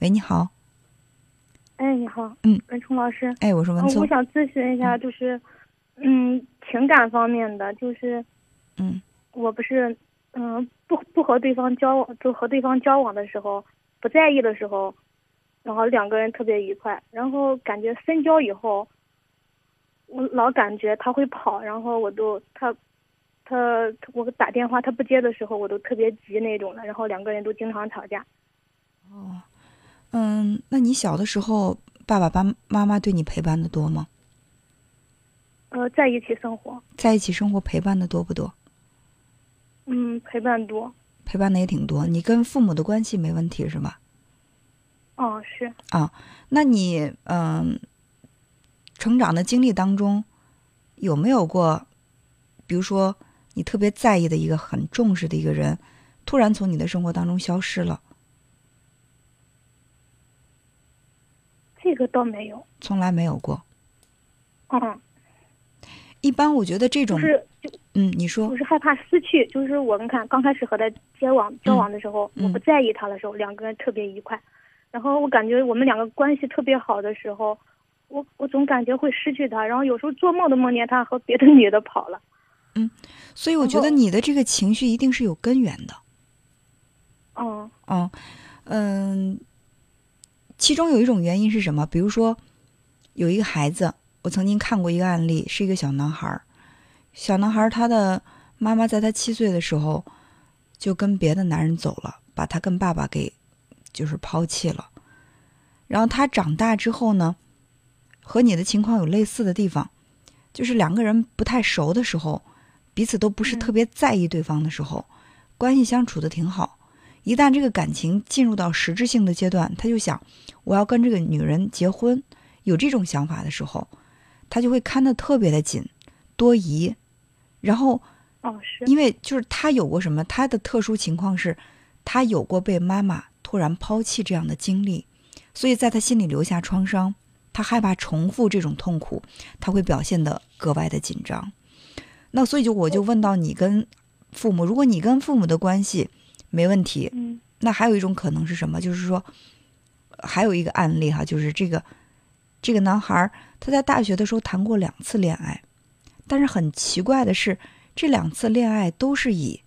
喂，你好。哎，你好。嗯，文冲老师。哎，我是文聪。我想咨询一下，就是，嗯，情感方面的，就是，嗯，我不是，嗯，不不和对方交往，就和对方交往的时候，不在意的时候，然后两个人特别愉快，然后感觉深交以后，我老感觉他会跑，然后我都他。他我打电话他不接的时候，我都特别急那种的，然后两个人都经常吵架。哦，嗯，那你小的时候，爸爸、爸妈妈对你陪伴的多吗？呃，在一起生活。在一起生活陪伴的多不多？嗯，陪伴多。陪伴的也挺多。你跟父母的关系没问题是吧？哦，是。啊，那你嗯，成长的经历当中，有没有过，比如说？你特别在意的一个很重视的一个人，突然从你的生活当中消失了。这个倒没有，从来没有过。嗯。一般我觉得这种是就嗯，你说我是害怕失去，就是我们看刚开始和他交往交往的时候，我不在意他的时候，两个人特别愉快。然后我感觉我们两个关系特别好的时候，我我总感觉会失去他，然后有时候做梦都梦见他和别的女的跑了。嗯，所以我觉得你的这个情绪一定是有根源的。哦，嗯，嗯，其中有一种原因是什么？比如说，有一个孩子，我曾经看过一个案例，是一个小男孩。小男孩他的妈妈在他七岁的时候就跟别的男人走了，把他跟爸爸给就是抛弃了。然后他长大之后呢，和你的情况有类似的地方，就是两个人不太熟的时候。彼此都不是特别在意对方的时候，关系相处的挺好。一旦这个感情进入到实质性的阶段，他就想我要跟这个女人结婚，有这种想法的时候，他就会看得特别的紧，多疑。然后，哦，是因为就是他有过什么？他的特殊情况是，他有过被妈妈突然抛弃这样的经历，所以在他心里留下创伤，他害怕重复这种痛苦，他会表现得格外的紧张。那所以就我就问到你跟父母，如果你跟父母的关系没问题，嗯，那还有一种可能是什么？就是说，还有一个案例哈，就是这个这个男孩他在大学的时候谈过两次恋爱，但是很奇怪的是，这两次恋爱都是以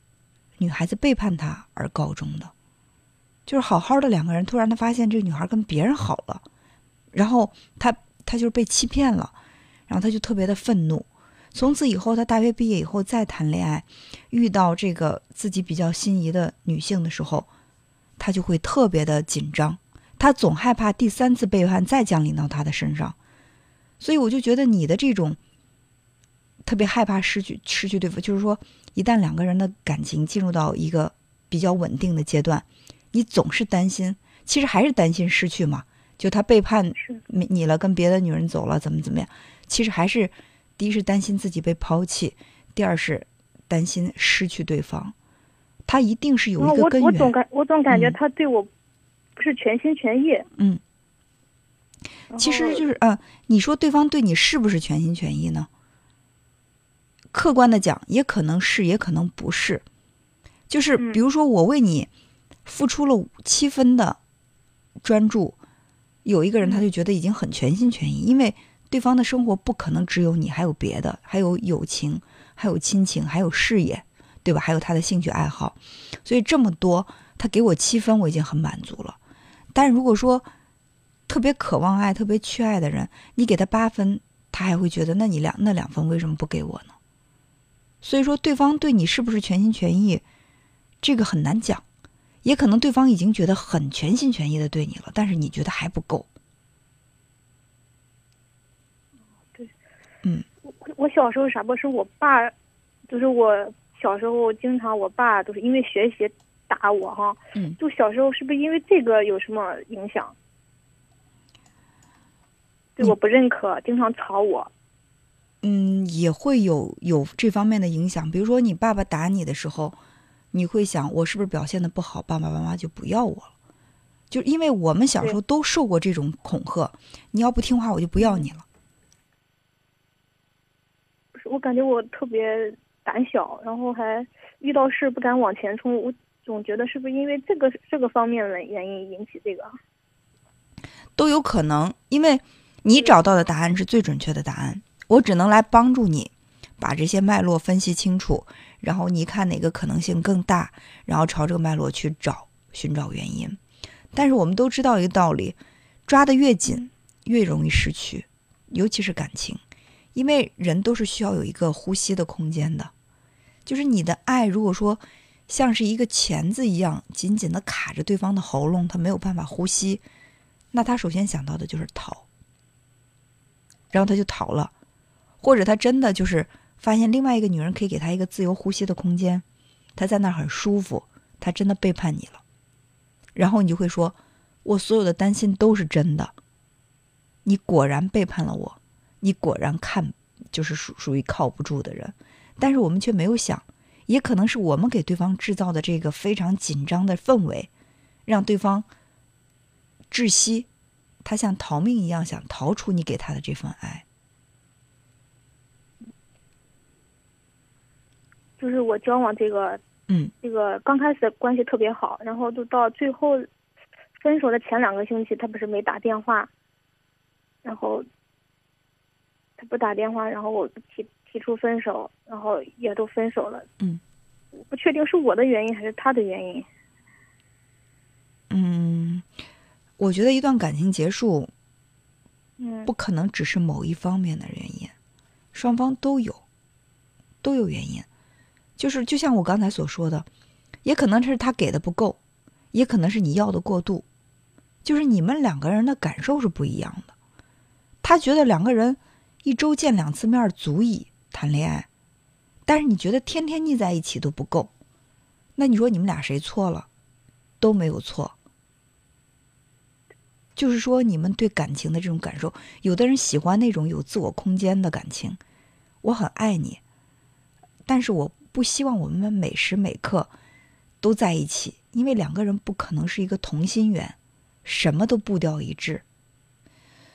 女孩子背叛他而告终的，就是好好的两个人，突然他发现这个女孩跟别人好了，然后他他就是被欺骗了，然后他就特别的愤怒。从此以后，他大学毕业以后再谈恋爱，遇到这个自己比较心仪的女性的时候，他就会特别的紧张，他总害怕第三次背叛再降临到他的身上，所以我就觉得你的这种特别害怕失去失去对方，就是说一旦两个人的感情进入到一个比较稳定的阶段，你总是担心，其实还是担心失去嘛，就他背叛你你了，跟别的女人走了，怎么怎么样，其实还是。第一是担心自己被抛弃，第二是担心失去对方，他一定是有一个根源。我我总感我总感觉他对我不是全心全意。嗯，其实就是啊，你说对方对你是不是全心全意呢？客观的讲，也可能是，也可能不是。就是比如说，我为你付出了七分的专注，有一个人他就觉得已经很全心全意，因为。对方的生活不可能只有你，还有别的，还有友情，还有亲情，还有事业，对吧？还有他的兴趣爱好，所以这么多，他给我七分，我已经很满足了。但如果说特别渴望爱、特别缺爱的人，你给他八分，他还会觉得，那你两那两分为什么不给我呢？所以说，对方对你是不是全心全意，这个很难讲，也可能对方已经觉得很全心全意的对你了，但是你觉得还不够。嗯，我我小时候啥不是我爸，就是我小时候经常我爸都是因为学习打我哈，嗯，就小时候是不是因为这个有什么影响？对我不认可，经常吵我。嗯，也会有有这方面的影响。比如说你爸爸打你的时候，你会想我是不是表现的不好，爸爸妈妈就不要我了？就因为我们小时候都受过这种恐吓，你要不听话，我就不要你了。我感觉我特别胆小，然后还遇到事不敢往前冲。我总觉得是不是因为这个这个方面的原因引起这个？都有可能，因为你找到的答案是最准确的答案，我只能来帮助你把这些脉络分析清楚，然后你看哪个可能性更大，然后朝这个脉络去找寻找原因。但是我们都知道一个道理，抓得越紧越容易失去，尤其是感情，因为人都是需要有一个呼吸的空间的。就是你的爱，如果说像是一个钳子一样紧紧的卡着对方的喉咙，他没有办法呼吸。那他首先想到的就是逃，然后他就逃了，或者他真的就是发现另外一个女人可以给他一个自由呼吸的空间，他在那儿很舒服，他真的背叛你了，然后你就会说，我所有的担心都是真的，你果然背叛了我，你果然看就是属属于靠不住的人，但是我们却没有想，也可能是我们给对方制造的这个非常紧张的氛围，让对方。窒息，他像逃命一样想逃出你给他的这份爱。就是我交往这个，嗯，这个刚开始关系特别好，然后就到最后分手的前两个星期，他不是没打电话，然后他不打电话，然后我提提出分手，然后也都分手了。嗯，不确定是我的原因还是他的原因。嗯。我觉得一段感情结束，嗯，不可能只是某一方面的原因，双方都有，都有原因。就是就像我刚才所说的，也可能是他给的不够，也可能是你要的过度，就是你们两个人的感受是不一样的。他觉得两个人一周见两次面足以谈恋爱，但是你觉得天天腻在一起都不够，那你说你们俩谁错了？都没有错。就是说，你们对感情的这种感受，有的人喜欢那种有自我空间的感情，我很爱你，但是我不希望我们每时每刻都在一起，因为两个人不可能是一个同心圆，什么都步调一致。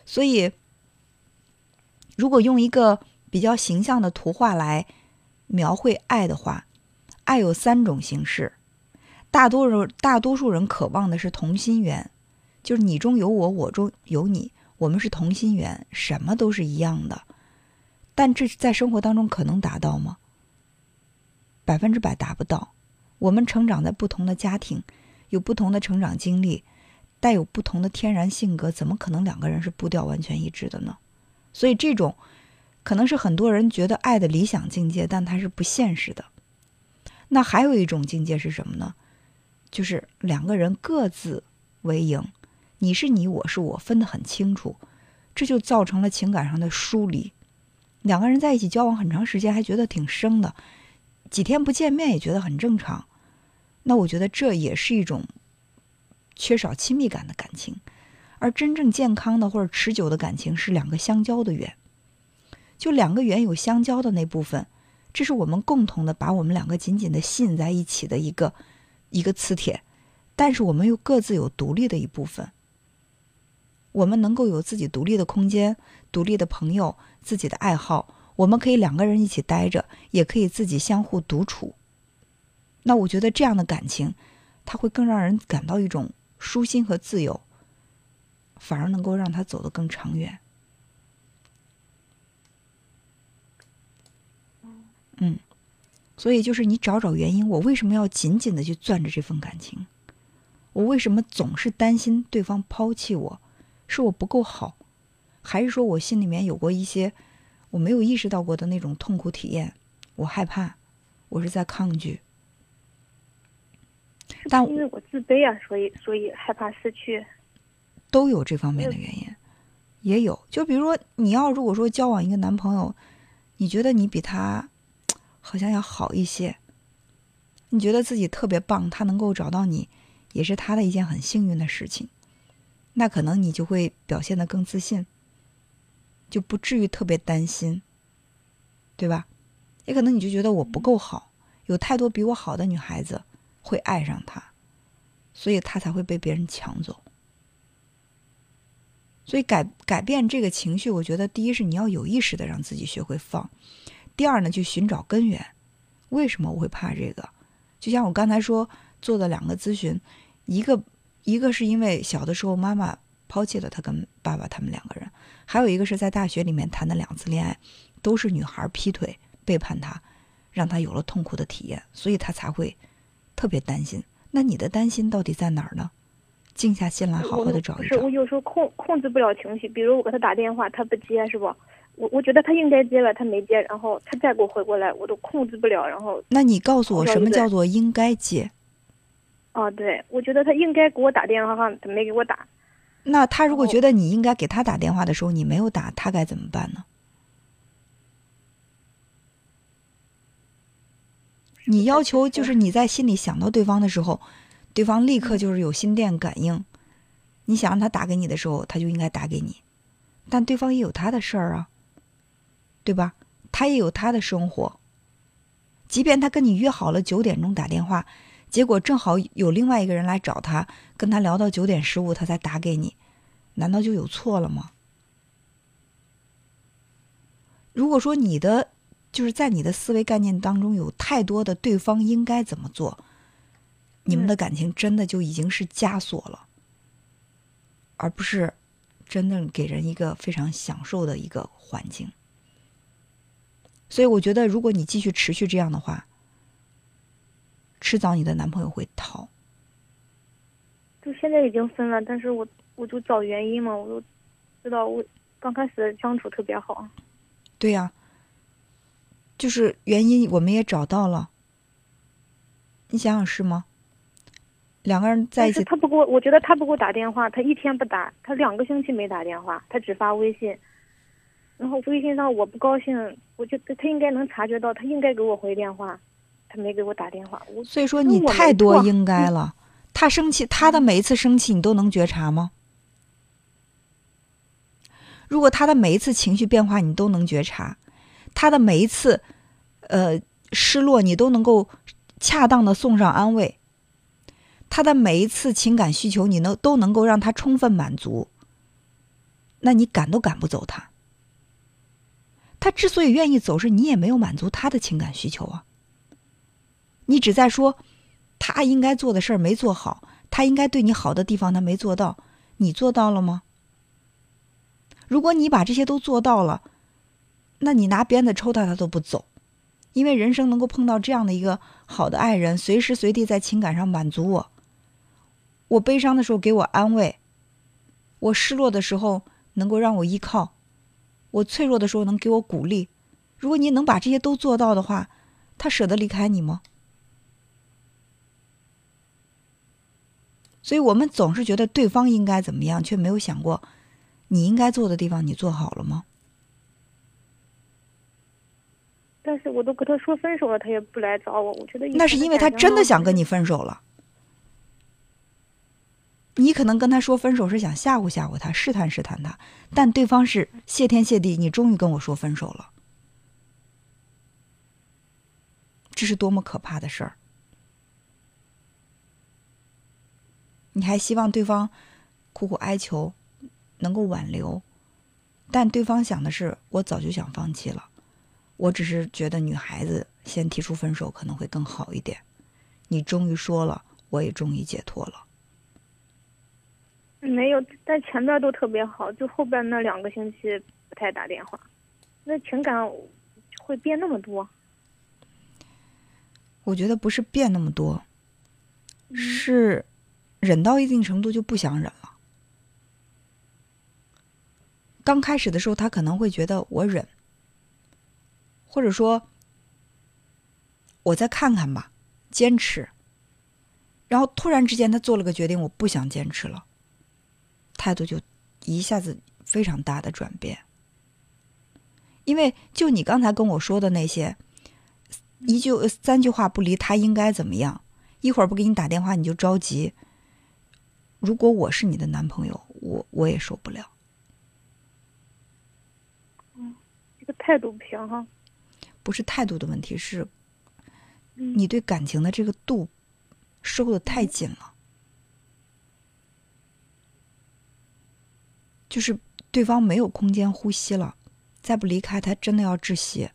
所以，如果用一个比较形象的图画来描绘爱的话，爱有三种形式，大多数大多数人渴望的是同心圆。就是你中有我，我中有你，我们是同心圆，什么都是一样的。但这在生活当中可能达到吗？百分之百达不到。我们成长在不同的家庭，有不同的成长经历，带有不同的天然性格，怎么可能两个人是步调完全一致的呢？所以这种可能是很多人觉得爱的理想境界，但它是不现实的。那还有一种境界是什么呢？就是两个人各自为营。你是你，我是我，分得很清楚，这就造成了情感上的疏离。两个人在一起交往很长时间，还觉得挺生的，几天不见面也觉得很正常。那我觉得这也是一种缺少亲密感的感情。而真正健康的或者持久的感情是两个相交的圆，就两个圆有相交的那部分，这是我们共同的把我们两个紧紧的吸引在一起的一个一个磁铁，但是我们又各自有独立的一部分。我们能够有自己独立的空间、独立的朋友、自己的爱好，我们可以两个人一起待着，也可以自己相互独处。那我觉得这样的感情，它会更让人感到一种舒心和自由，反而能够让他走得更长远。嗯，所以就是你找找原因，我为什么要紧紧的去攥着这份感情？我为什么总是担心对方抛弃我？是我不够好，还是说我心里面有过一些我没有意识到过的那种痛苦体验？我害怕，我是在抗拒。但因为我自卑啊，所以所以害怕失去。都有这方面的原因，也有。就比如说，你要如果说交往一个男朋友，你觉得你比他好像要好一些，你觉得自己特别棒，他能够找到你，也是他的一件很幸运的事情。那可能你就会表现的更自信，就不至于特别担心，对吧？也可能你就觉得我不够好，有太多比我好的女孩子会爱上他，所以他才会被别人抢走。所以改改变这个情绪，我觉得第一是你要有意识的让自己学会放，第二呢，去寻找根源。为什么我会怕这个？就像我刚才说做的两个咨询，一个。一个是因为小的时候妈妈抛弃了他跟爸爸他们两个人。还有一个是在大学里面谈的两次恋爱，都是女孩劈腿背叛他，让他有了痛苦的体验，所以他才会特别担心。那你的担心到底在哪儿呢？静下心来，好好的找一找。是我有时候控控制不了情绪，比如我给他打电话，他不接，是不？我我觉得他应该接了，他没接，然后他再给我回过来，我都控制不了。然后，那你告诉我，什么叫做应该接？哦，对，我觉得他应该给我打电话，他没给我打。那他如果觉得你应该给他打电话的时候你没有打，他该怎么办呢？你要求就是你在心里想到对方的时候。对方立刻就是有心电感应，你想让他打给你的时候，他就应该打给你。但对方也有他的事儿啊，对吧？他也有他的生活。即便他跟你约好了九点钟打电话，结果正好有另外一个人来找他，跟他聊到九点十五，他才打给你，难道就有错了吗？如果说你的就是在你的思维概念当中有太多的对方应该怎么做。你们的感情真的就已经是枷锁了，而不是真的给人一个非常享受的一个环境。所以，我觉得如果你继续持续这样的话，迟早你的男朋友会逃。就现在已经分了，但是我我就找原因嘛，我就知道我刚开始相处特别好。对呀，就是原因我们也找到了，你想想是吗？两个人在一起，他不给我，我觉得他不给我打电话，他一天不打，他两个星期没打电话，他只发微信。然后微信上我不高兴，我觉得他应该能察觉到，他应该给我回电话，他没给我打电话。所以说你太多应该了。他生气，他的每一次生气你都能觉察吗？如果他的每一次情绪变化你都能觉察，他的每一次呃失落你都能够恰当的送上安慰。他的每一次情感需求，你能都能够让他充分满足，那你赶都赶不走他。他之所以愿意走，是你也没有满足他的情感需求啊。你只在说他应该做的事儿没做好，他应该对你好的地方他没做到，你做到了吗？如果你把这些都做到了，那你拿鞭子抽他，他都不走，因为人生能够碰到这样的一个好的爱人，随时随地在情感上满足我。我悲伤的时候给我安慰，我失落的时候能够让我依靠，我脆弱的时候能给我鼓励。如果你能把这些都做到的话，他舍得离开你吗？所以我们总是觉得对方应该怎么样，却没有想过你应该做的地方你做好了吗？但是我都跟他说分手了，他也不来找我。我觉得那是因为他真的想跟你分手了。你可能跟他说分手是想吓唬吓唬他，试探试探他，但对方是谢天谢地，你终于跟我说分手了，这是多么可怕的事儿！你还希望对方苦苦哀求，能够挽留，但对方想的是，我早就想放弃了，我只是觉得女孩子先提出分手可能会更好一点。你终于说了，我也终于解脱了。没有，但前边都特别好，就后边那两个星期不太打电话，那情感会变那么多？我觉得不是变那么多，是忍到一定程度就不想忍了。刚开始的时候，他可能会觉得我忍，或者说我再看看吧，坚持。然后突然之间，他做了个决定，我不想坚持了。态度就一下子非常大的转变，因为就你刚才跟我说的那些，一句三句话不离，他应该怎么样？一会儿不给你打电话你就着急。如果我是你的男朋友，我我也受不了。嗯，这个态度不行哈。不是态度的问题，是你对感情的这个度收的太紧了。就是对方没有空间呼吸了，再不离开他，真的要窒息，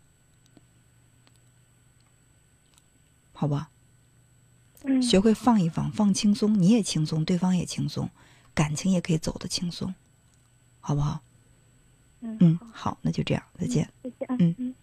好吧？嗯，学会放一放，放轻松，你也轻松，对方也轻松，感情也可以走得轻松，好不好？嗯嗯，好，那就这样，再见。嗯嗯。